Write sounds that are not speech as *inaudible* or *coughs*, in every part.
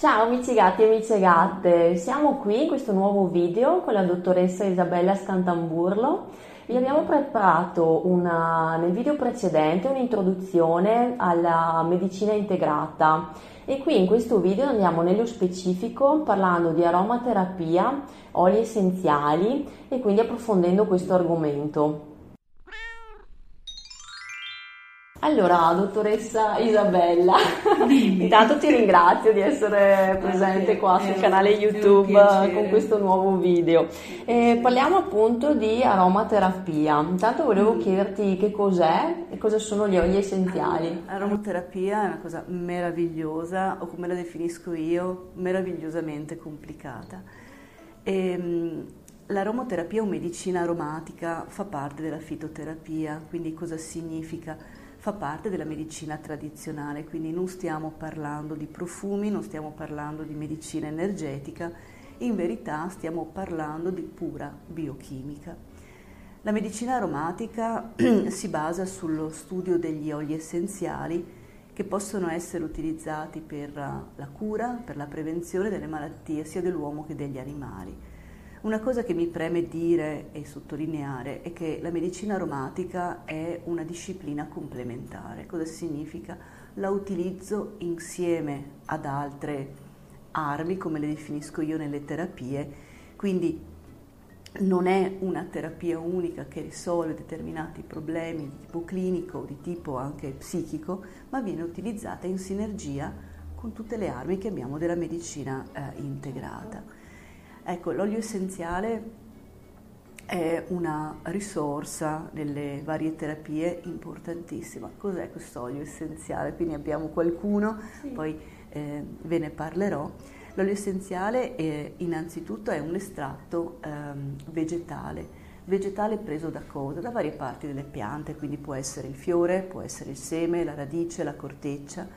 Ciao amici gatti e amici gatte, siamo qui in questo nuovo video con la dottoressa Isabella Scantamburlo. Vi abbiamo preparato una, nel video precedente un'introduzione alla medicina integrata e qui in questo video andiamo nello specifico parlando di aromaterapia, oli essenziali e quindi approfondendo questo argomento. Allora, dottoressa Isabella, *laughs* intanto ti ringrazio di essere presente qua sul canale YouTube con questo nuovo video. E parliamo appunto di aromaterapia. Intanto volevo mm. chiederti che cos'è e cosa sono gli oli essenziali. Aromaterapia è una cosa meravigliosa, o come la definisco io, meravigliosamente complicata. E, ehm, l'aromaterapia o medicina aromatica fa parte della fitoterapia, quindi cosa significa? Fa parte della medicina tradizionale, quindi non stiamo parlando di profumi, non stiamo parlando di medicina energetica, in verità stiamo parlando di pura biochimica. La medicina aromatica *clears throat* si basa sullo studio degli oli essenziali che possono essere utilizzati per la cura, per la prevenzione delle malattie sia dell'uomo che degli animali. Una cosa che mi preme dire e sottolineare è che la medicina aromatica è una disciplina complementare. Cosa significa? La utilizzo insieme ad altre armi, come le definisco io nelle terapie, quindi non è una terapia unica che risolve determinati problemi di tipo clinico di tipo anche psichico, ma viene utilizzata in sinergia con tutte le armi che abbiamo della medicina eh, integrata. Ecco, l'olio essenziale è una risorsa nelle varie terapie importantissima. Cos'è questo olio essenziale? Quindi abbiamo qualcuno, sì. poi eh, ve ne parlerò. L'olio essenziale è, innanzitutto è un estratto ehm, vegetale. Vegetale preso da cosa? Da varie parti delle piante, quindi può essere il fiore, può essere il seme, la radice, la corteccia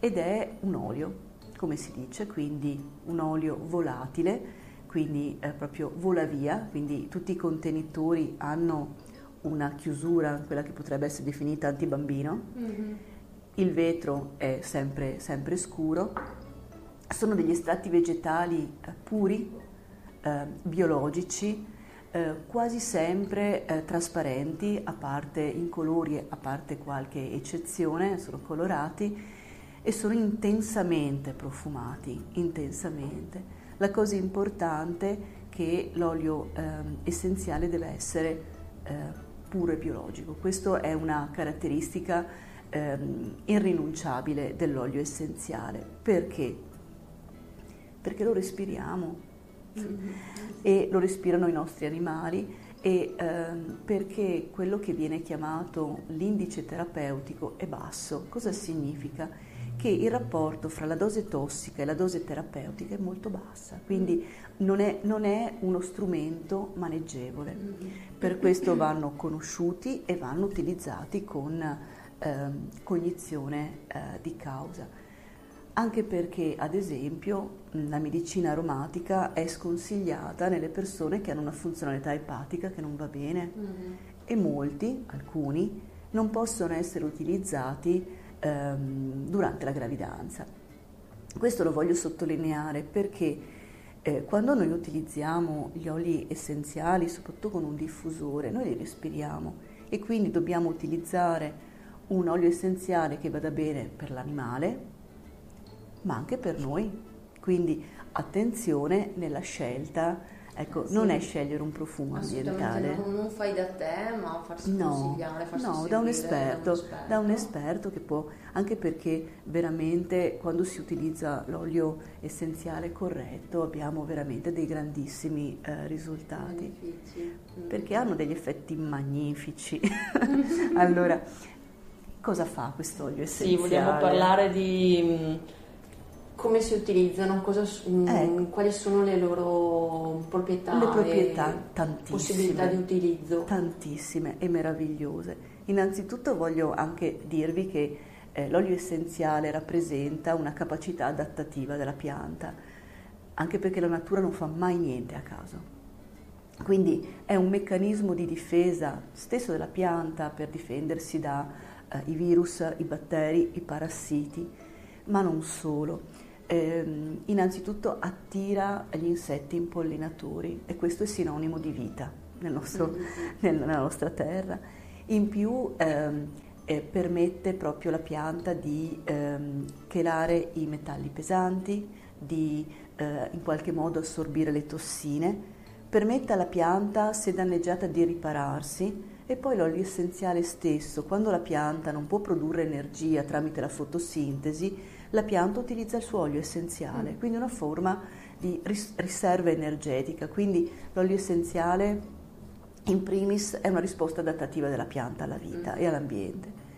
ed è un olio, come si dice, quindi un olio volatile quindi eh, proprio vola via, quindi tutti i contenitori hanno una chiusura, quella che potrebbe essere definita antibambino, mm-hmm. il vetro è sempre, sempre, scuro, sono degli estratti vegetali eh, puri, eh, biologici, eh, quasi sempre eh, trasparenti, a parte in colori, a parte qualche eccezione, sono colorati e sono intensamente profumati, intensamente. La cosa importante è che l'olio eh, essenziale deve essere eh, puro e biologico. Questa è una caratteristica eh, irrinunciabile dell'olio essenziale. Perché? Perché lo respiriamo mm-hmm. e lo respirano i nostri animali e ehm, perché quello che viene chiamato l'indice terapeutico è basso. Cosa significa? Che il rapporto fra la dose tossica e la dose terapeutica è molto bassa, quindi non è, non è uno strumento maneggevole. Per questo vanno conosciuti e vanno utilizzati con eh, cognizione eh, di causa. Anche perché, ad esempio, la medicina aromatica è sconsigliata nelle persone che hanno una funzionalità epatica che non va bene mm-hmm. e molti, alcuni, non possono essere utilizzati ehm, durante la gravidanza. Questo lo voglio sottolineare perché eh, quando noi utilizziamo gli oli essenziali, soprattutto con un diffusore, noi li respiriamo e quindi dobbiamo utilizzare un olio essenziale che vada bene per l'animale, ma anche per noi. Quindi attenzione nella scelta Ecco, sì. non è scegliere un profumo ambientale. Non, non fai da te, ma farsi no, consigliare, farsi No, da un, esperto, da un, esperto, da un esperto che può, anche perché veramente quando si utilizza l'olio essenziale corretto abbiamo veramente dei grandissimi eh, risultati. Mm. Perché hanno degli effetti magnifici. *laughs* allora, cosa fa questo olio essenziale? Sì, vogliamo parlare di come si utilizzano? Cosa, ecco. Quali sono le loro proprietà? Le proprietà, tantissime. Possibilità di utilizzo? Tantissime e meravigliose. Innanzitutto voglio anche dirvi che eh, l'olio essenziale rappresenta una capacità adattativa della pianta, anche perché la natura non fa mai niente a caso. Quindi è un meccanismo di difesa stesso della pianta per difendersi dai eh, virus, i batteri, i parassiti, ma non solo ehm, innanzitutto attira gli insetti impollinatori e questo è sinonimo di vita nel nostro, mm-hmm. nella nostra terra. In più ehm, eh, permette proprio alla pianta di ehm, chelare i metalli pesanti, di eh, in qualche modo assorbire le tossine, permette alla pianta, se danneggiata, di ripararsi e poi l'olio essenziale stesso, quando la pianta non può produrre energia tramite la fotosintesi, la pianta utilizza il suo olio essenziale, mm. quindi una forma di ris- riserva energetica. Quindi l'olio essenziale in primis è una risposta adattativa della pianta alla vita mm. e all'ambiente.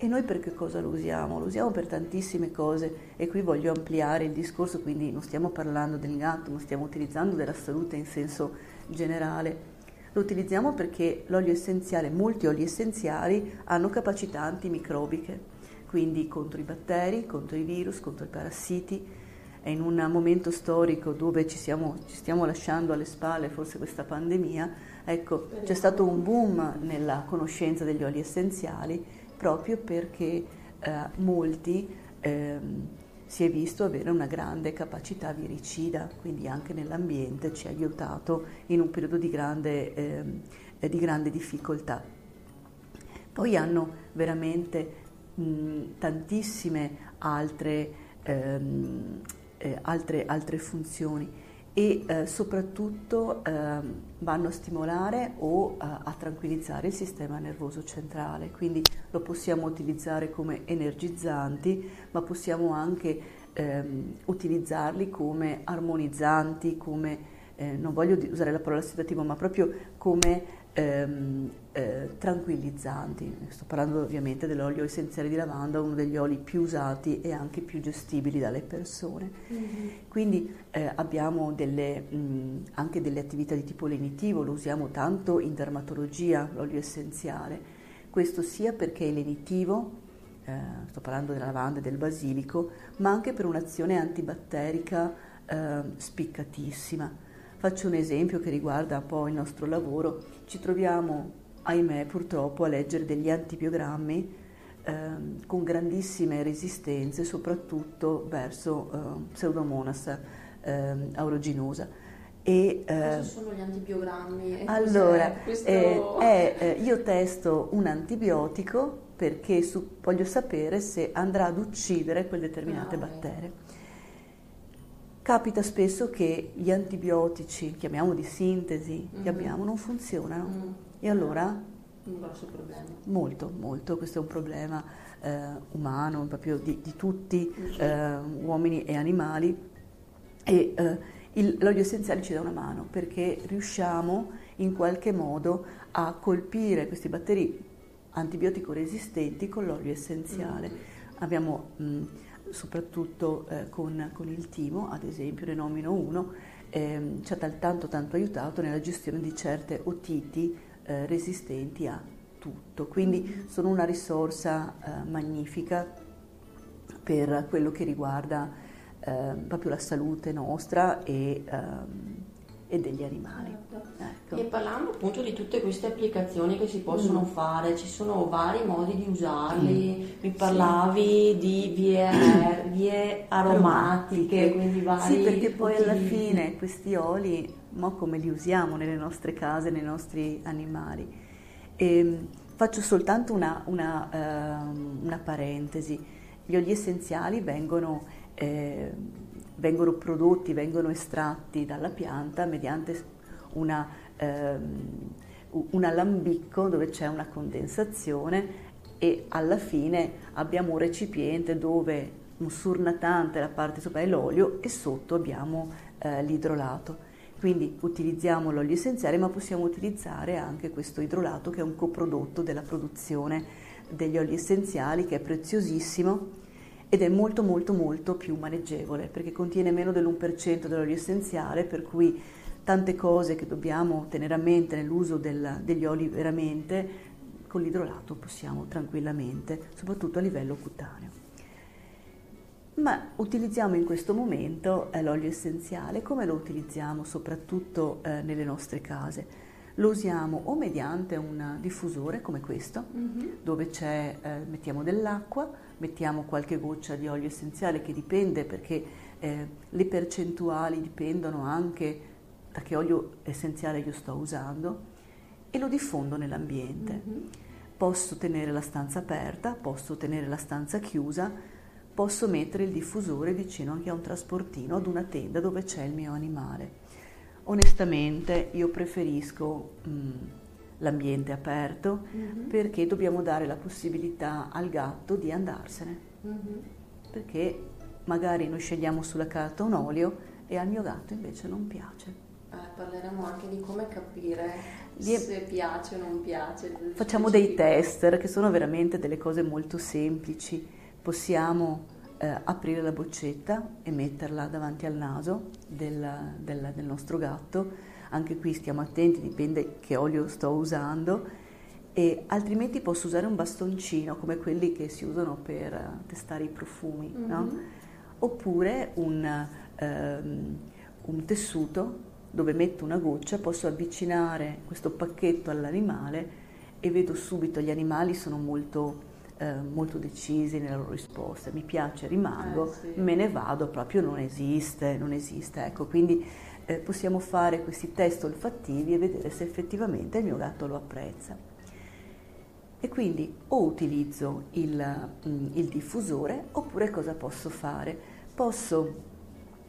E noi per che cosa lo usiamo? Lo usiamo per tantissime cose e qui voglio ampliare il discorso, quindi non stiamo parlando del gatto, ma stiamo utilizzando della salute in senso generale. Lo utilizziamo perché l'olio essenziale, molti oli essenziali hanno capacità antimicrobiche, quindi contro i batteri, contro i virus, contro i parassiti. E in un momento storico dove ci, siamo, ci stiamo lasciando alle spalle forse questa pandemia, ecco, c'è stato un boom nella conoscenza degli oli essenziali proprio perché eh, molti eh, si è visto avere una grande capacità viricida, quindi anche nell'ambiente ci ha aiutato in un periodo di grande, eh, di grande difficoltà. Poi hanno veramente tantissime altre, ehm, eh, altre, altre funzioni e eh, soprattutto eh, vanno a stimolare o a, a, tranquillizzare il sistema nervoso centrale, quindi lo possiamo utilizzare come energizzanti, ma possiamo anche ehm, utilizzarli come armonizzanti, come, eh, non voglio usare la parola sedativo, ma proprio come ehm, eh, tranquillizzanti. Sto parlando ovviamente dell'olio essenziale di lavanda, uno degli oli più usati e anche più gestibili dalle persone. Mm-hmm. Quindi eh, abbiamo delle, mh, anche delle attività di tipo lenitivo, lo usiamo tanto in dermatologia, l'olio essenziale. Questo sia perché è lenitivo, eh, sto parlando della lavanda e del basilico, ma anche per un'azione antibatterica eh, spiccatissima Faccio un esempio che riguarda un po' il nostro lavoro. Ci troviamo, ahimè, purtroppo a leggere degli antibiogrammi eh, con grandissime resistenze, soprattutto verso eh, Pseudomonas eh, aeruginosa. E, Cosa sono gli antibiogrammi? allora, questo... Eh, eh, io testo un antibiotico perché su, voglio sapere se andrà ad uccidere quelle determinate ah, batterie. Capita spesso che gli antibiotici, chiamiamo di sintesi, mm-hmm. che abbiamo, non funzionano. Mm-hmm. E allora... Un grosso problema. Molto, molto. Questo è un problema eh, umano, proprio di, di tutti, eh, uomini e animali. E eh, il, l'olio essenziale ci dà una mano perché riusciamo in qualche modo a colpire questi batteri antibiotico resistenti con l'olio essenziale. Mm-hmm. Abbiamo... Mh, soprattutto eh, con, con, il timo, ad esempio ne nomino uno, ehm, ci ha tanto tanto aiutato nella gestione di certe otiti eh, resistenti a tutto. Quindi sono una risorsa eh, magnifica per quello che riguarda ehm, proprio la salute nostra e, ehm, e degli animali. Ecco. E parlando appunto di tutte queste applicazioni che si possono mm. fare, ci sono vari modi di usarli, mm. mi parlavi sì. di vie, *coughs* vie aromatiche, quindi vari Sì, perché poi alla fine questi oli, mo come li usiamo nelle nostre case, nei nostri animali? E ehm, faccio soltanto una, una, uh, una parentesi, gli oli essenziali vengono... Eh, vengono prodotti, vengono estratti dalla pianta mediante una, ehm, un alambicco dove c'è una condensazione e alla fine abbiamo un recipiente dove un surnatante, la parte sopra è l'olio e sotto abbiamo eh, l'idrolato. Quindi utilizziamo l'olio essenziale ma possiamo utilizzare anche questo idrolato che è un coprodotto della produzione degli oli essenziali che è preziosissimo ed è molto molto molto più maneggevole perché contiene meno dell'1% dell'olio essenziale per cui tante cose che dobbiamo tenere a mente nell'uso del, degli oli veramente, con l'idrolato possiamo tranquillamente, soprattutto a livello cutaneo. Ma utilizziamo in questo momento eh, l'olio essenziale, come lo utilizziamo soprattutto eh, nelle nostre case? Lo usiamo o mediante un diffusore come questo, Mhm. dove c'è, eh, mettiamo dell'acqua, mettiamo qualche goccia di olio essenziale che dipende perché eh, le percentuali dipendono anche da che olio essenziale io sto usando e lo diffondo nell'ambiente. Mhm. Posso tenere la stanza aperta, posso tenere la stanza chiusa, posso mettere il diffusore vicino anche a un trasportino, ad una tenda dove c'è il mio animale. Onestamente io preferisco mm, l'ambiente aperto Mhm. perché dobbiamo dare la possibilità al gatto di andarsene, Mhm. perché magari noi scegliamo sulla carta un olio e al mio gatto invece non piace. Eh, parleremo anche di come capire se piace o non piace. Facciamo dei tester che sono veramente delle cose molto semplici. Possiamo eh, aprire la boccetta e metterla davanti al naso del, del- del nostro gatto. Anche qui stiamo attenti, dipende che olio sto usando. E altrimenti posso usare un bastoncino come quelli che si usano per eh, testare i profumi, no? Mhm. Oppure un, ehm, un tessuto dove metto una goccia, posso avvicinare questo pacchetto all'animale e vedo subito gli animali sono molto, eh, molto decisi nella loro risposta. Mi piace, rimango, Eh, sì. me ne vado, proprio non esiste, non esiste. Ecco, quindi eh, possiamo fare questi test olfattivi e vedere se effettivamente il mio gatto lo apprezza. E quindi o utilizzo il, mm, il diffusore oppure cosa posso fare? Posso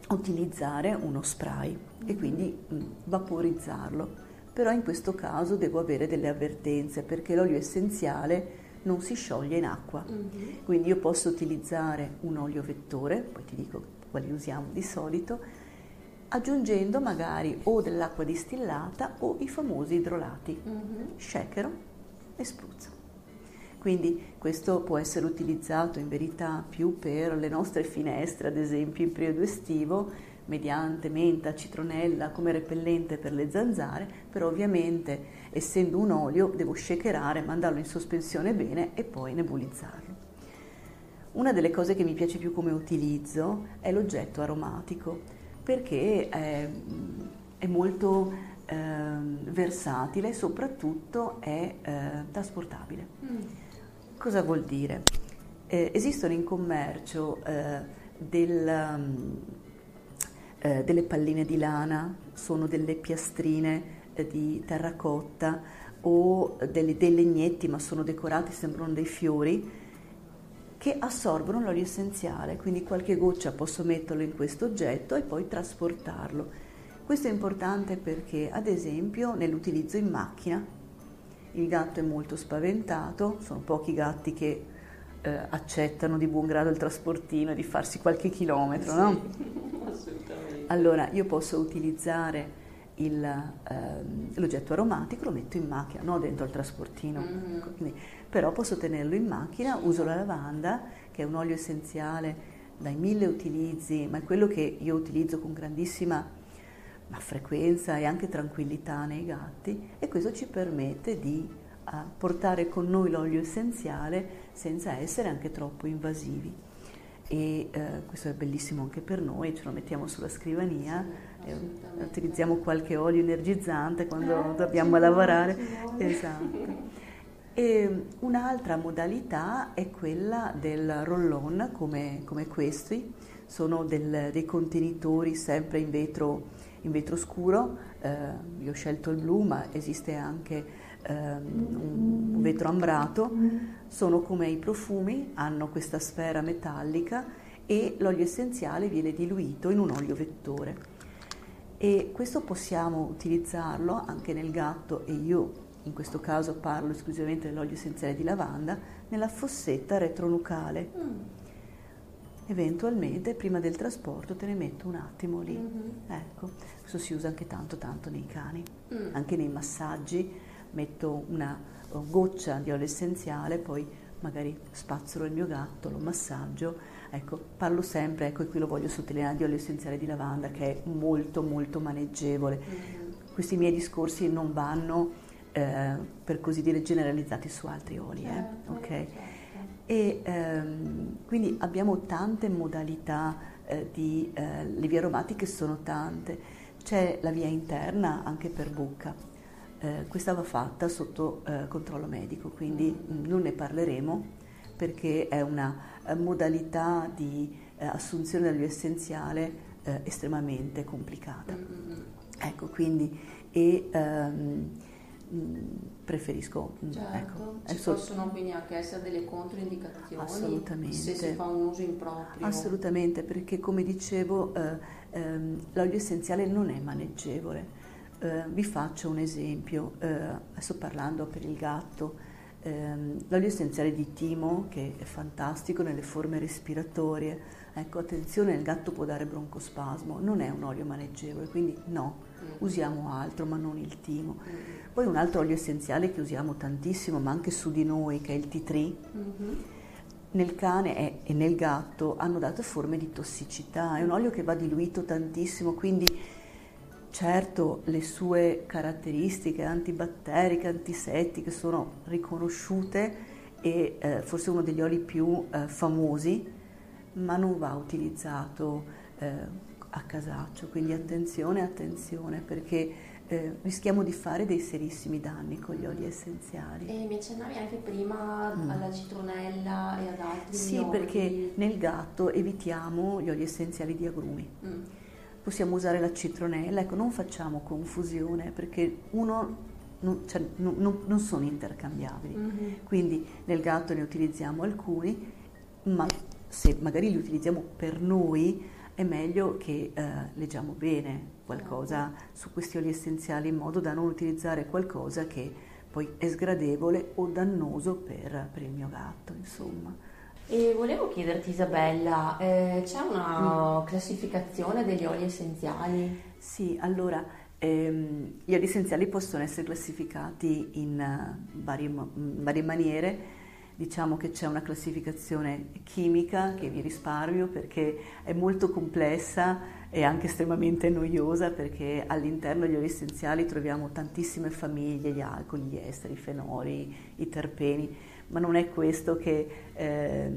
utilizzare uno spray e quindi mm, vaporizzarlo, però in questo caso devo avere delle avvertenze perché l'olio essenziale non si scioglie in acqua. Mhm. Quindi io posso utilizzare un olio vettore, poi ti dico quali usiamo di solito, aggiungendo magari o dell'acqua distillata o i famosi idrolati Mhm. shakero e spruzzo. Quindi questo può essere utilizzato in verità più per le nostre finestre, ad esempio in periodo estivo, mediante menta, citronella come repellente per le zanzare, però ovviamente essendo un olio devo shakerare, mandarlo in sospensione bene e poi nebulizzarlo. Una delle cose che mi piace più come utilizzo è l'oggetto aromatico perché è, è molto ehm, versatile e soprattutto è eh, trasportabile. Mm. Cosa vuol dire? Eh, esistono in commercio eh, del, eh, delle palline di lana, sono delle piastrine eh, di terracotta o delle- dei legnetti, ma sono decorati, sembrano dei fiori, che assorbono l'olio essenziale, quindi qualche goccia posso metterlo in questo oggetto e poi trasportarlo. Questo è importante perché, ad esempio, nell'utilizzo in macchina, il gatto è molto spaventato, sono pochi gatti che eh, accettano di buon grado il trasportino e di farsi qualche chilometro, no? *laughs* Assolutamente. Allora io posso utilizzare il, ehm, l'oggetto aromatico, lo metto in macchina, non dentro al trasportino, Mhm. quindi- però posso tenerlo in macchina, uso la lavanda che è un olio essenziale dai mille utilizzi, ma è quello che io utilizzo con grandissima ma frequenza e anche tranquillità nei gatti e questo ci permette di eh, portare con noi l'olio essenziale senza essere anche troppo invasivi. E eh, questo è bellissimo anche per noi, ce lo mettiamo sulla scrivania, e assolutamente. utilizziamo qualche olio energizzante quando Eh, dobbiamo lavorare. Esatto. E un'altra modalità è quella del roll-on come, come questi, sono del- dei contenitori sempre in vetro, in vetro scuro, eh, io ho scelto il blu ma esiste anche un, un vetro ambrato, sono come i profumi, hanno questa sfera metallica e l'olio essenziale viene diluito in un olio vettore. E questo possiamo utilizzarlo anche nel gatto e io in questo caso parlo esclusivamente dell'olio essenziale di lavanda nella fossetta retronucale. Mm. Eventualmente prima del trasporto te ne metto un attimo lì. Mhm. Ecco, questo si usa anche tanto tanto nei cani, Mm. anche nei massaggi metto una uh, goccia di olio essenziale, poi magari spazzolo il mio gatto, lo massaggio. Ecco, parlo sempre, ecco, e qui lo voglio sottolineare, di olio essenziale di lavanda che è molto molto maneggevole. Mhm. Questi miei discorsi non vanno, eh, per così dire, generalizzati su altri oli, eh, Certo, ok? certo. E ehm, quindi abbiamo tante modalità eh, di, eh, le vie aromatiche sono tante, c'è la via interna anche per bocca. Eh, questa va fatta sotto eh, controllo medico, quindi mm, non ne parleremo perché è una eh, modalità di eh, assunzione dell'olio essenziale eh, estremamente complicata. Mm-hmm. Ecco, quindi e, um, preferisco mm, certo. ecco, ci so, possono quindi anche essere delle controindicazioni assolutamente se si fa un uso improprio assolutamente perché come dicevo eh, ehm, l'olio essenziale non è maneggevole eh, vi faccio un esempio eh, adesso parlando per il gatto ehm, l'olio essenziale di timo che è fantastico nelle forme respiratorie ecco attenzione il gatto può dare broncospasmo non è un olio maneggevole quindi no Mm. usiamo altro ma non il timo. Mm. Poi un altro olio essenziale che usiamo tantissimo ma anche su di noi che è il tree. Mm-hmm. Nel cane e nel gatto hanno dato forme di tossicità, è un olio che va diluito tantissimo, quindi certo le sue caratteristiche antibatteriche, antisettiche sono riconosciute e eh, forse uno degli oli più eh, famosi, ma non va utilizzato eh, a casaccio, quindi attenzione, attenzione perché eh, rischiamo di fare dei serissimi danni con gli oli essenziali. E mi accennavi anche prima mm. alla citronella e ad altri Sì, oli. perché nel gatto evitiamo gli oli essenziali di agrumi. Mm. Possiamo usare la citronella, ecco, non facciamo confusione perché uno non, cioè, non, non sono intercambiabili. Mm-hmm. Quindi nel gatto ne utilizziamo alcuni, ma se magari li utilizziamo per noi, è meglio che eh, leggiamo bene qualcosa su questi oli essenziali in modo da non utilizzare qualcosa che poi è sgradevole o dannoso per, per il mio gatto, insomma. E volevo chiederti Isabella, eh, c'è una mm. classificazione degli oli essenziali? Sì, allora ehm, gli oli essenziali possono essere classificati in, uh, varie, varie maniere Diciamo che c'è una classificazione chimica che vi risparmio perché è molto complessa e anche estremamente noiosa perché all'interno degli oli essenziali troviamo tantissime famiglie, gli alcoli, gli esteri, i fenoli, i terpeni, ma non è questo che eh,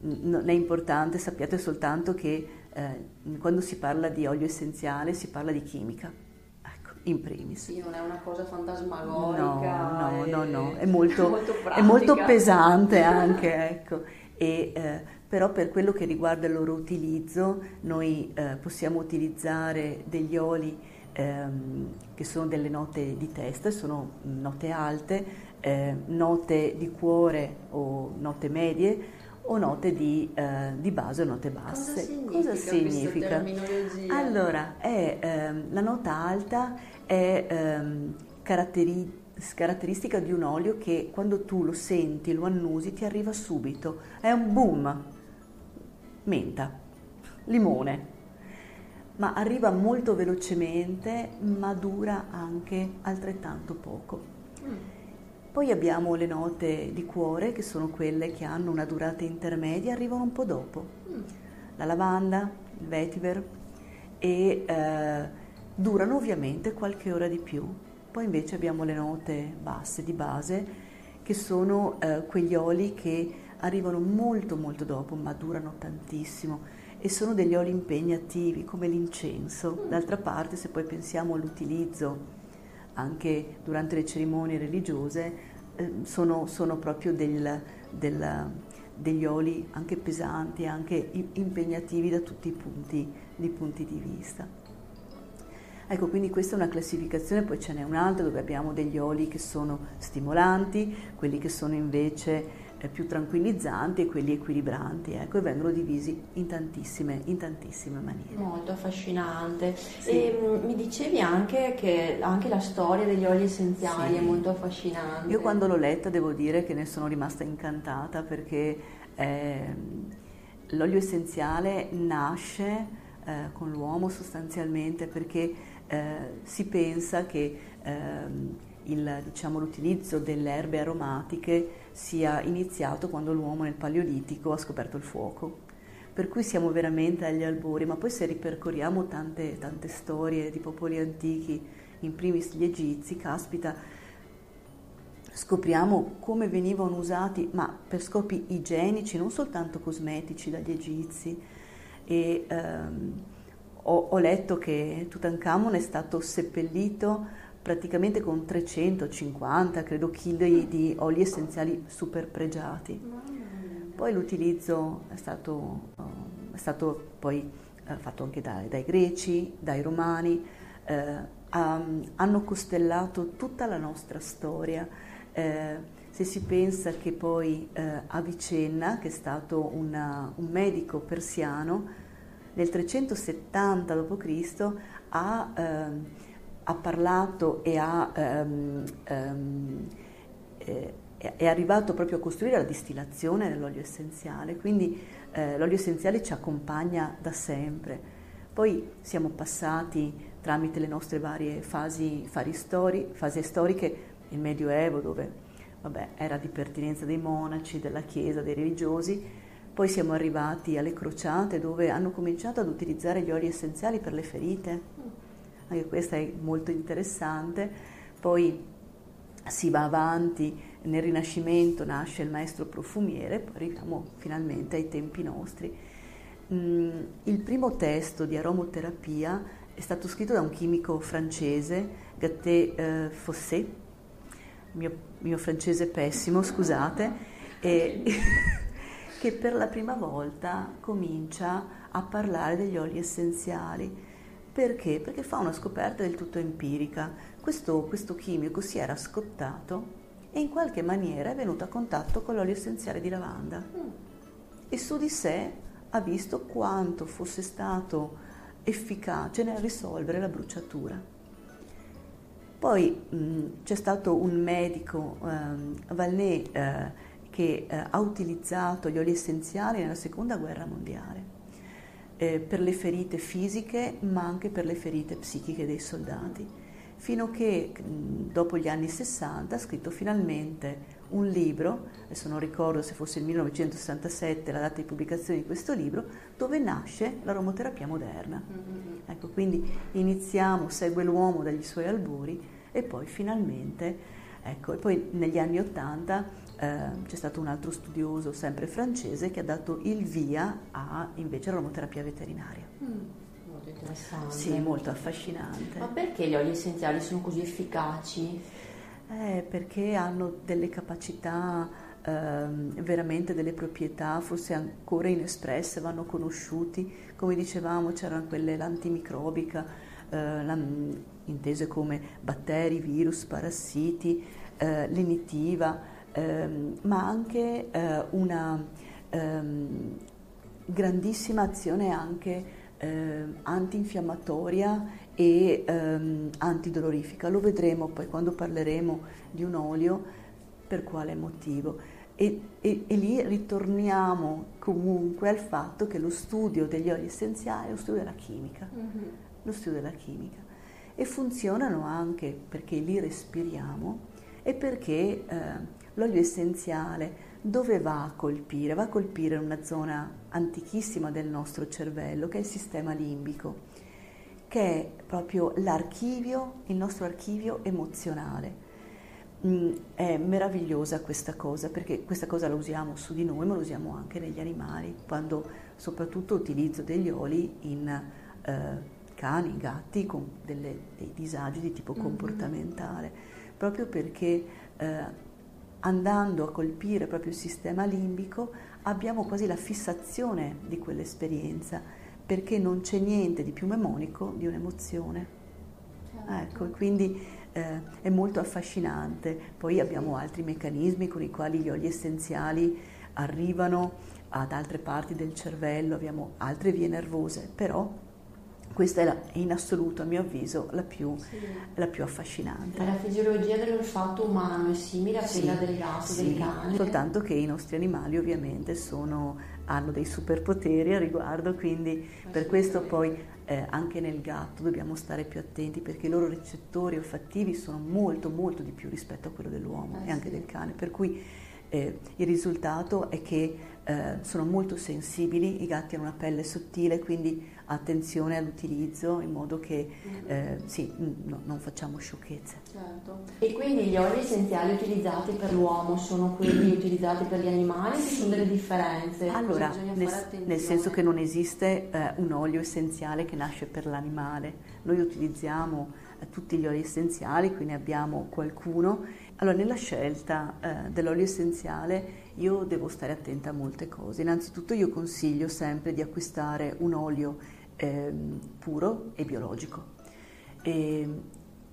non è importante, sappiate soltanto che eh, quando si parla di olio essenziale si parla di chimica in primis. Sì, non è una cosa fantasmagorica. No, no, no, no, è *laughs* molto, molto è molto pesante *laughs* anche, ecco. E, eh, però per quello che riguarda il loro utilizzo, noi eh, possiamo utilizzare degli oli ehm, che sono delle note di testa, sono note alte, eh, note di cuore o note medie o note di, eh, di, base o note basse. Cosa significa? Cosa significa? Allora, è, ehm, la nota alta è ehm, caratteri- caratteristica di un olio che quando tu lo senti, lo annusi, ti arriva subito. È un boom. Menta, limone. Ma arriva molto velocemente, ma dura anche altrettanto poco. Mm. Poi abbiamo le note di cuore, che sono quelle che hanno una durata intermedia, arrivano un po' dopo. La lavanda, il vetiver e eh, durano ovviamente qualche ora di più. Poi invece abbiamo le note basse di base che sono eh, quegli oli che arrivano molto molto dopo ma durano tantissimo e sono degli oli impegnativi come l'incenso. D'altra parte se poi pensiamo all'utilizzo anche durante le cerimonie religiose eh, sono, sono, proprio del, del, degli oli anche pesanti, anche impegnativi da tutti i punti, i punti di vista. Ecco, quindi questa è una classificazione, poi ce n'è un'altra dove abbiamo degli oli che sono stimolanti, quelli che sono invece più tranquillizzanti e quelli equilibranti, ecco, e vengono divisi in tantissime, in tantissime maniere. Molto affascinante. Sì. E mm, mi dicevi anche che anche la storia degli oli essenziali sì. è molto affascinante. Io quando l'ho letta devo dire che ne sono rimasta incantata perché eh, l'olio essenziale nasce eh, con l'uomo sostanzialmente perché eh, si pensa che ehm, il, diciamo, l'utilizzo delle erbe aromatiche sia iniziato quando l'uomo nel Paleolitico ha scoperto il fuoco. Per cui siamo veramente agli albori, ma poi se ripercorriamo tante, tante storie di popoli antichi, in primis gli egizi, caspita, scopriamo come venivano usati, ma per scopi igienici, non soltanto cosmetici dagli egizi. E, ehm, ho, ho letto che Tutankhamon è stato seppellito praticamente con 350, credo, chili di oli essenziali super pregiati. Poi l'utilizzo è stato, uh, è stato poi uh, fatto anche dai, dai, greci, dai romani, um, hanno costellato tutta la nostra storia. se si pensa che poi Avicenna, che è stato una, un medico persiano, nel 370 d.C. ha ehm, ha parlato e ha, um, um, eh, è arrivato proprio a costruire la distillazione dell'olio essenziale, quindi eh, l'olio essenziale ci accompagna da sempre. Poi siamo passati tramite le nostre varie fasi, stori, fasi storiche, il Medioevo dove vabbè, era di pertinenza dei monaci, della Chiesa, dei religiosi, poi siamo arrivati alle crociate dove hanno cominciato ad utilizzare gli oli essenziali per le ferite anche questa è molto interessante. Poi si va avanti, nel Rinascimento nasce il maestro profumiere, poi arriviamo finalmente ai tempi nostri. Mm, il primo testo di aromoterapia è stato scritto da un chimico francese, Gatté eh, Fossé, mio, mio francese pessimo, scusate, e, *laughs* che per la prima volta comincia a parlare degli oli essenziali perché? Perché fa una scoperta del tutto empirica. Questo, questo chimico si era scottato e in qualche maniera è venuto a contatto con l'olio essenziale di lavanda e su di sé ha visto quanto fosse stato efficace nel risolvere la bruciatura. Poi mh, c'è stato un medico, ehm, Valnet, eh, che eh, ha utilizzato gli oli essenziali nella seconda guerra mondiale eh, per le ferite fisiche ma anche per le ferite psichiche dei soldati, fino che dopo gli anni 60 ha scritto finalmente un libro, adesso non ricordo se fosse il 1967 la data di pubblicazione di questo libro, dove nasce l'aromoterapia moderna. Mm-hmm. Ecco, quindi iniziamo, segue l'uomo dagli suoi albori e poi finalmente Ecco, e poi negli anni Ottanta eh, c'è stato un altro studioso, sempre francese, che ha dato il via a invece l'aromoterapia veterinaria. Mm, molto interessante. Sì, molto affascinante. Ma perché gli oli essenziali sono così efficaci? Eh, perché hanno delle capacità, eh, veramente delle proprietà, forse ancora inespresse, vanno conosciuti. Come dicevamo, c'erano quelle, l'antimicrobica, eh, la, intese come batteri, virus, parassiti, eh, lenitiva, ehm, ma anche eh, una ehm, grandissima azione anche eh, antinfiammatoria e ehm, antidolorifica. Lo vedremo poi quando parleremo di un olio per quale motivo. E, e, e, lì ritorniamo comunque al fatto che lo studio degli oli essenziali è lo studio della chimica. Mm-hmm. Lo studio della chimica e funzionano anche perché li respiriamo e perché eh, l'olio essenziale dove va a colpire? Va a colpire una zona antichissima del nostro cervello che è il sistema limbico, che è proprio l'archivio, il nostro archivio emozionale. Mm, è meravigliosa questa cosa perché questa cosa la usiamo su di noi ma la usiamo anche negli animali, quando soprattutto utilizzo degli oli in eh, cani, gatti con delle, dei disagi di tipo mm-hmm. comportamentale, mm-hmm. proprio perché eh, andando a colpire proprio il sistema limbico abbiamo quasi la fissazione di quell'esperienza, perché non c'è niente di più memonico di un'emozione. Certo. Ecco, quindi eh, è molto affascinante. Poi abbiamo altri meccanismi con i quali gli oli essenziali arrivano ad altre parti del cervello, abbiamo altre vie nervose, però questa è, la, in assoluto, a mio avviso, la più, sì. la più affascinante. La fisiologia dell'olfatto umano è simile a quella sì, del gatto, sì, del cane. Soltanto che i nostri animali ovviamente sono, hanno dei superpoteri a riguardo, quindi per questo poi eh, anche nel gatto dobbiamo stare più attenti perché i loro recettori olfattivi sono molto molto di più rispetto a quello dell'uomo eh, e anche del cane. Per cui eh, il risultato è che eh, sono molto sensibili, i gatti hanno una pelle sottile, quindi attenzione all'utilizzo in modo che mm-hmm. eh, sì, no, non facciamo sciocchezze. Certo. E quindi gli oli essenziali utilizzati per l'uomo sono quelli utilizzati per gli animali? Ci sono delle differenze? Allora, nel, nel, senso che non esiste eh, un olio essenziale che nasce per l'animale. Noi utilizziamo eh, tutti gli oli essenziali, quindi abbiamo qualcuno. Allora, nella scelta eh, dell'olio essenziale io devo stare attenta a molte cose. Innanzitutto io consiglio sempre di acquistare un olio ehm, puro e biologico. E,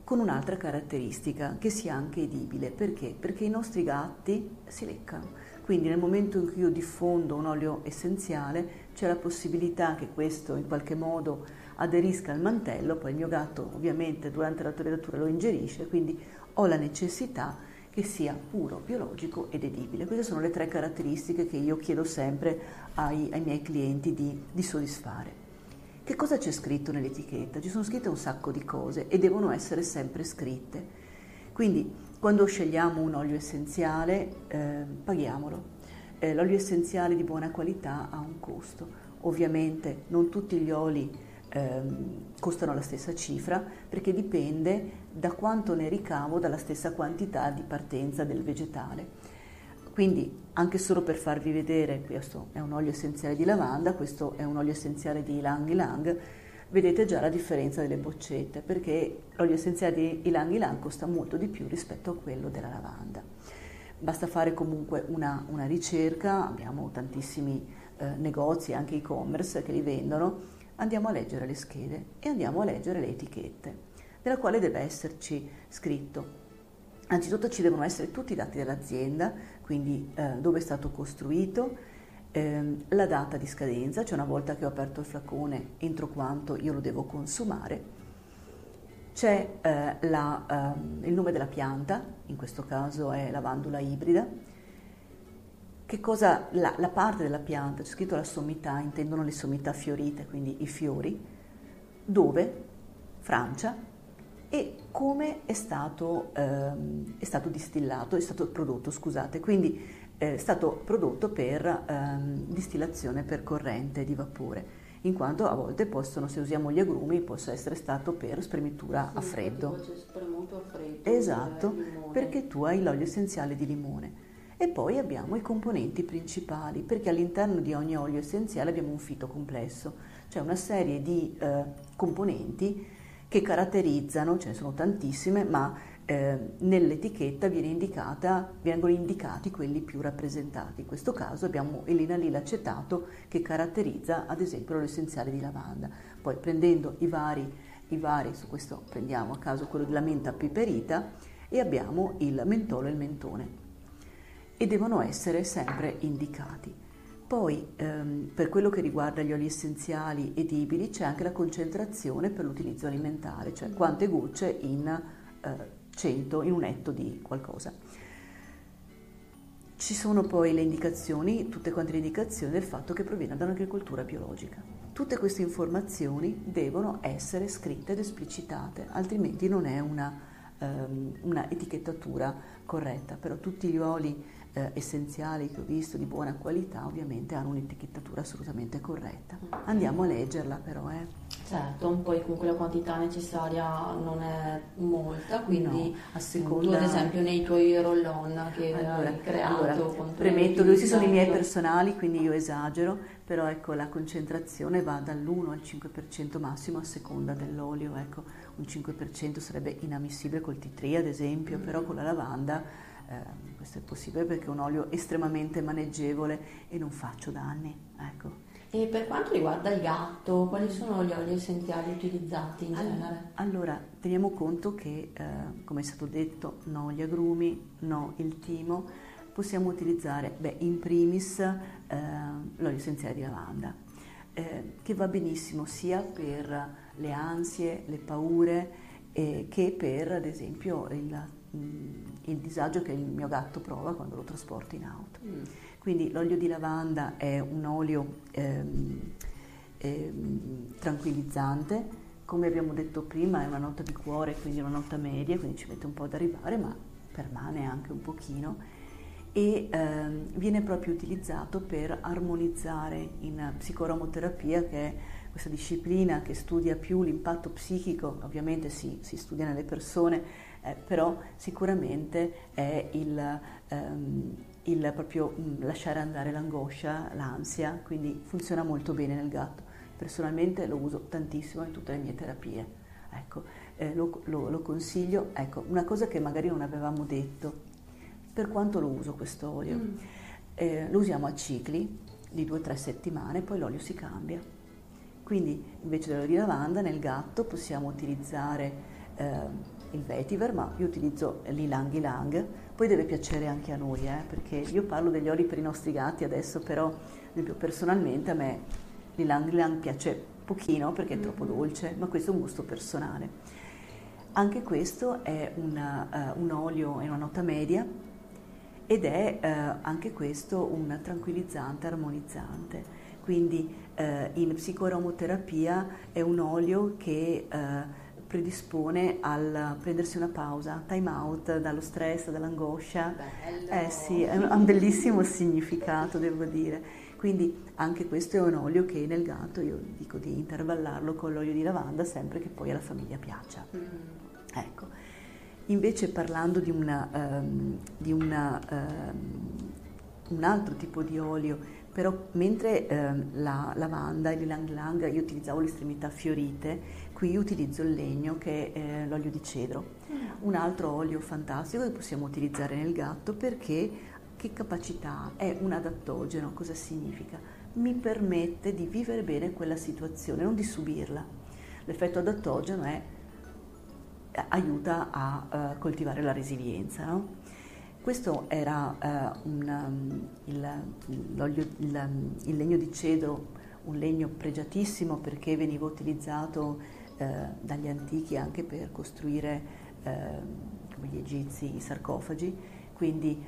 con un'altra caratteristica, che sia anche edibile. Perché? Perché i nostri gatti si leccano. Quindi nel momento in cui io diffondo un olio essenziale c'è la possibilità che questo in qualche modo aderisca al mantello, poi il mio gatto ovviamente durante la toilettatura lo ingerisce, quindi ho la necessità che sia puro, biologico ed edibile. Queste sono le tre caratteristiche che io chiedo sempre ai, ai miei clienti di, di soddisfare. Che cosa c'è scritto nell'etichetta? Ci sono scritte un sacco di cose e devono essere sempre scritte. Quindi quando scegliamo un olio essenziale eh, paghiamolo. Eh, l'olio essenziale di buona qualità ha un costo. Ovviamente non tutti gli oli eh, costano la stessa cifra perché dipende da quanto ne ricavo dalla stessa quantità di partenza del vegetale. Quindi anche solo per farvi vedere, questo è un olio essenziale di lavanda, questo è un olio essenziale di Ylang Ylang, vedete già la differenza delle boccette, perché l'olio essenziale di Ylang Ylang costa molto di più rispetto a quello della lavanda. Basta fare comunque una, una ricerca, abbiamo tantissimi eh, negozi, anche e-commerce, che li vendono, andiamo a leggere le schede e andiamo a leggere le etichette, nella quale deve esserci scritto Anzitutto ci devono essere tutti i dati dell'azienda, quindi eh, dove è stato costruito, ehm, la data di scadenza, cioè una volta che ho aperto il flacone entro quanto io lo devo consumare, c'è eh, la, eh, il nome della pianta, in questo caso è lavandula ibrida, cosa, la, la parte della pianta, c'è scritto la sommità, intendono le sommità fiorite, quindi i fiori, dove, Francia, e come è stato, ehm, è stato distillato, è stato prodotto, scusate, quindi eh, è stato prodotto per ehm, distillazione per corrente di vapore, in quanto a volte possono, se usiamo gli agrumi, possa essere stato per spremitura sì, a freddo. a freddo. Esatto, perché tu hai l'olio essenziale di limone. E poi abbiamo i componenti principali, perché all'interno di ogni olio essenziale abbiamo un fito complesso, cioè una serie di eh, componenti che caratterizzano, ce ne sono tantissime, ma eh, nell'etichetta indicata, vengono indicati quelli più rappresentati. In questo caso abbiamo il linalil acetato che caratterizza ad esempio l'essenziale di lavanda. Poi prendendo i vari, i vari, su questo prendiamo a caso quello della menta piperita e abbiamo il mentolo e il mentone e devono essere sempre indicati. Poi ehm, per quello che riguarda gli oli essenziali edibili c'è anche la concentrazione per l'utilizzo alimentare, cioè quante gocce in eh, 100 in un etto di qualcosa. Ci sono poi le indicazioni, tutte quante le indicazioni del fatto che proviene da un'agricoltura biologica. Tutte queste informazioni devono essere scritte ed esplicitate, altrimenti non è una, um, una etichettatura corretta, però tutti gli oli eh, essenziali che ho visto di buona qualità ovviamente hanno un'etichettatura assolutamente corretta. Andiamo a leggerla però. Eh. Certo, poi comunque la quantità necessaria non è molta, quindi no, a seconda... tu ad esempio nei tuoi roll-on che allora, hai creato... Allora, premetto, questi sono i miei personali, quindi io esagero, però ecco la concentrazione va dall'1 al 5% massimo a seconda dell'olio, ecco un 5% sarebbe inammissibile col T3 ad esempio, mm. però con la lavanda eh, questo è possibile perché è un olio estremamente maneggevole e non faccio danni. Ecco. E per quanto riguarda il gatto, quali sono gli oli essenziali utilizzati in genere? Allora, teniamo conto che, eh, come è stato detto, no gli agrumi, no il timo, possiamo utilizzare, beh, in primis eh, l'olio essenziale di lavanda, eh, che va benissimo sia per le ansie, le paure, eh, che per, ad esempio, il il disagio che il mio gatto prova quando lo trasporto in auto. Mm. Quindi l'olio di lavanda è un olio ehm, ehm, tranquillizzante, come abbiamo detto prima è una nota di cuore, quindi una nota media, quindi ci mette un po' ad arrivare, ma permane anche un pochino e ehm, viene proprio utilizzato per armonizzare in psicoaromoterapia che è questa disciplina che studia più l'impatto psichico, ovviamente si, si studia nelle persone, eh, però sicuramente è il, ehm, il proprio mh, mm, lasciare andare l'angoscia, l'ansia, quindi funziona molto bene nel gatto. Personalmente lo uso tantissimo in tutte le mie terapie. Ecco, eh, lo, lo, lo, consiglio. Ecco, una cosa che magari non avevamo detto, per quanto lo uso questo olio? Mm. Eh, lo usiamo a cicli di 2-3 settimane, poi l'olio si cambia. Quindi invece dell'olio di lavanda nel gatto possiamo utilizzare eh, il vetiver, ma io utilizzo l'ilang ilang, poi deve piacere anche a noi, eh, perché io parlo degli oli per i nostri gatti adesso, però personalmente a me l'ilang ilang piace pochino perché è troppo mm-hmm. dolce, ma questo è un gusto personale. Anche questo è una, uh, un olio in una nota media ed è uh, anche questo un tranquillizzante, armonizzante. Quindi uh, in psicoaromoterapia è un olio che predispone a prendersi una pausa, time out dallo stress, dall'angoscia. Bello. Eh sì, ha un bellissimo significato, devo dire. Quindi anche questo è un olio che nel gatto io dico di intervallarlo con l'olio di lavanda sempre che poi alla famiglia piaccia. Mm-hmm. Ecco, invece parlando di, una, um, di una, um, un altro tipo di olio, però mentre um, la lavanda e l'ylang ylang io utilizzavo le estremità fiorite, qui utilizzo il legno che è eh, l'olio di cedro. Mm. Un altro olio fantastico che possiamo utilizzare nel gatto perché che capacità? È un adattogeno, cosa significa? Mi permette di vivere bene quella situazione, non di subirla. L'effetto adattogeno è aiuta a uh, coltivare la resilienza. No? Questo era uh, un, um, il, il, il, legno di cedro, un legno pregiatissimo perché veniva utilizzato uh, dagli antichi anche per costruire, come gli egizi, i sarcofagi, quindi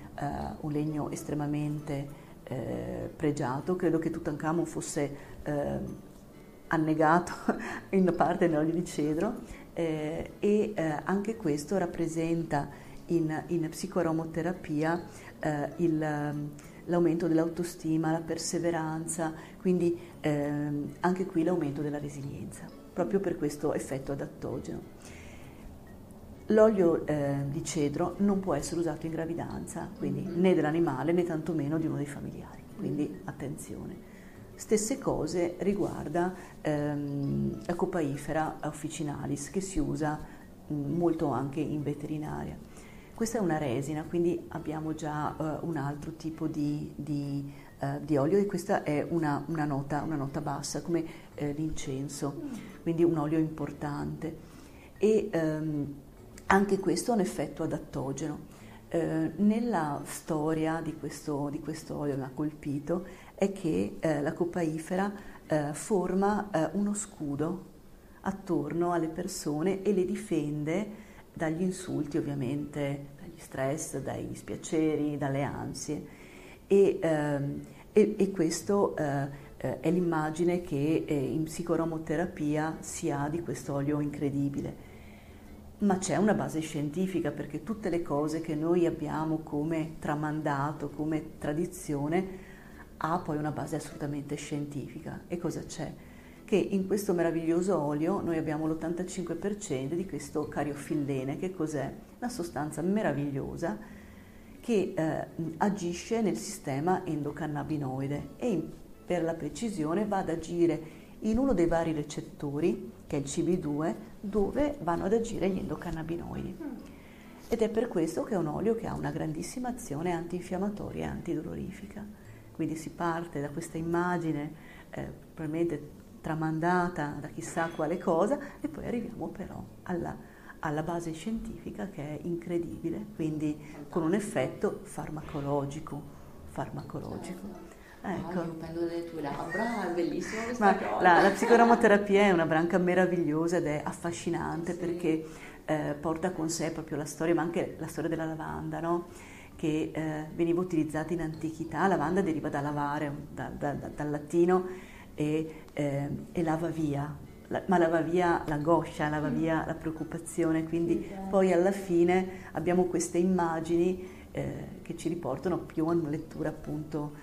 un legno estremamente pregiato. Credo che Tutankhamon fosse annegato *laughs* in parte nell'olio di cedro. Eh, e eh, anche questo rappresenta in, in psicoaromoterapia eh, il, ehm, l'aumento dell'autostima, la perseveranza, quindi ehm, anche qui l'aumento della resilienza, proprio per questo effetto adattogeno. L'olio eh, di cedro non può essere usato in gravidanza, quindi mm-hmm. né dell'animale né tantomeno di uno dei familiari, quindi attenzione. Stesse cose riguarda ehm, la copaifera officinalis che si usa mh, mm, molto anche in veterinaria. Questa è una resina, quindi abbiamo già uh, un altro tipo di, di, uh, di, olio e questa è una, una, nota, una nota, bassa come eh, l'incenso, quindi un olio importante. E um, anche questo ha un effetto adattogeno. Eh, nella storia di questo, di questo olio mi ha colpito è che eh, la copaifera eh, forma eh, uno scudo attorno alle persone e le difende dagli insulti ovviamente, dagli stress, dai dispiaceri, dalle ansie e, ehm, e, e questo eh, eh, è l'immagine che in psicoromoterapia si ha di questo olio incredibile ma c'è una base scientifica perché tutte le cose che noi abbiamo come tramandato, come tradizione, ha poi una base assolutamente scientifica. E cosa c'è? Che in questo meraviglioso olio noi abbiamo l'85% di questo cariofillene, che cos'è? Una sostanza meravigliosa che eh, agisce nel sistema endocannabinoide e per la precisione va ad agire in uno dei vari recettori, che è il CB2, dove vanno ad agire gli endocannabinoidi. Ed è per questo che è un olio che ha una grandissima azione antinfiammatoria e antidolorifica. Quindi si parte da questa immagine eh, probabilmente tramandata da chissà quale cosa e poi arriviamo però alla, alla base scientifica che è incredibile, quindi con un effetto farmacologico. farmacologico. Ecco. Ah, prendo delle tue labbra, è bellissimo questa Ma cosa. La, la *laughs* psicoramoterapia è una branca meravigliosa ed è affascinante sì. perché eh, porta con sé proprio la storia, ma anche la storia della lavanda, no? che eh, veniva utilizzata in antichità. La lavanda deriva da lavare, da, da, da, dal latino, e, eh, e lava via, la, ma lava via l'angoscia, lava via la preoccupazione, quindi certo. poi alla fine abbiamo queste immagini eh, che ci riportano più a una lettura appunto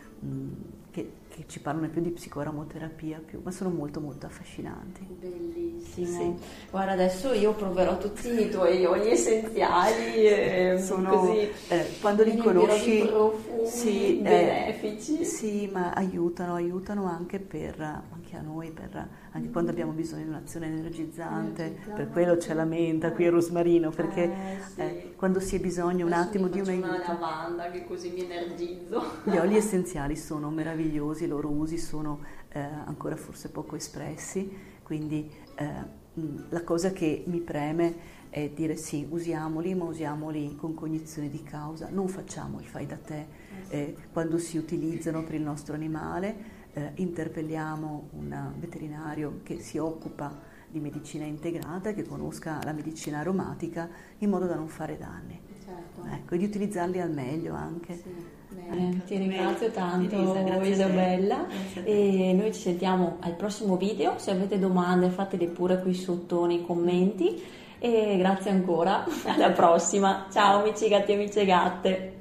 che, che ci parlano più di psicoaromoterapia, più, ma sono molto molto affascinanti. Bellissimo. Sì. Guarda, adesso io proverò tutti i tuoi oli essenziali. E sono, così, eh, quando li conosci, profumi sì, benefici. Eh, sì, ma aiutano, aiutano anche, per, anche a noi, per, anche mm. quando abbiamo bisogno di un'azione energizzante. energizzante. Per quello c'è la menta qui a Rosmarino, perché eh, sì. Quando si ha bisogno un attimo di un aiuto. una lavanda che così mi energizzo. Gli oli *laughs* essenziali sono meravigliosi i loro usi sono eh, ancora forse poco espressi, quindi eh, la cosa che mi preme è dire sì, usiamoli, ma usiamoli con cognizione di causa, non facciamo il fai da te eh, quando si utilizzano per il nostro animale, eh, interpelliamo un veterinario che si occupa di medicina integrata, che conosca la medicina aromatica in modo da non fare danni. Certo. Ecco, e di utilizzarli al meglio anche. Sì. Eh, ti ringrazio tanto Isabella e noi ci sentiamo al prossimo video, se avete domande fatele pure qui sotto nei commenti e grazie ancora, *laughs* alla prossima, ciao amici gatti e amici gatte!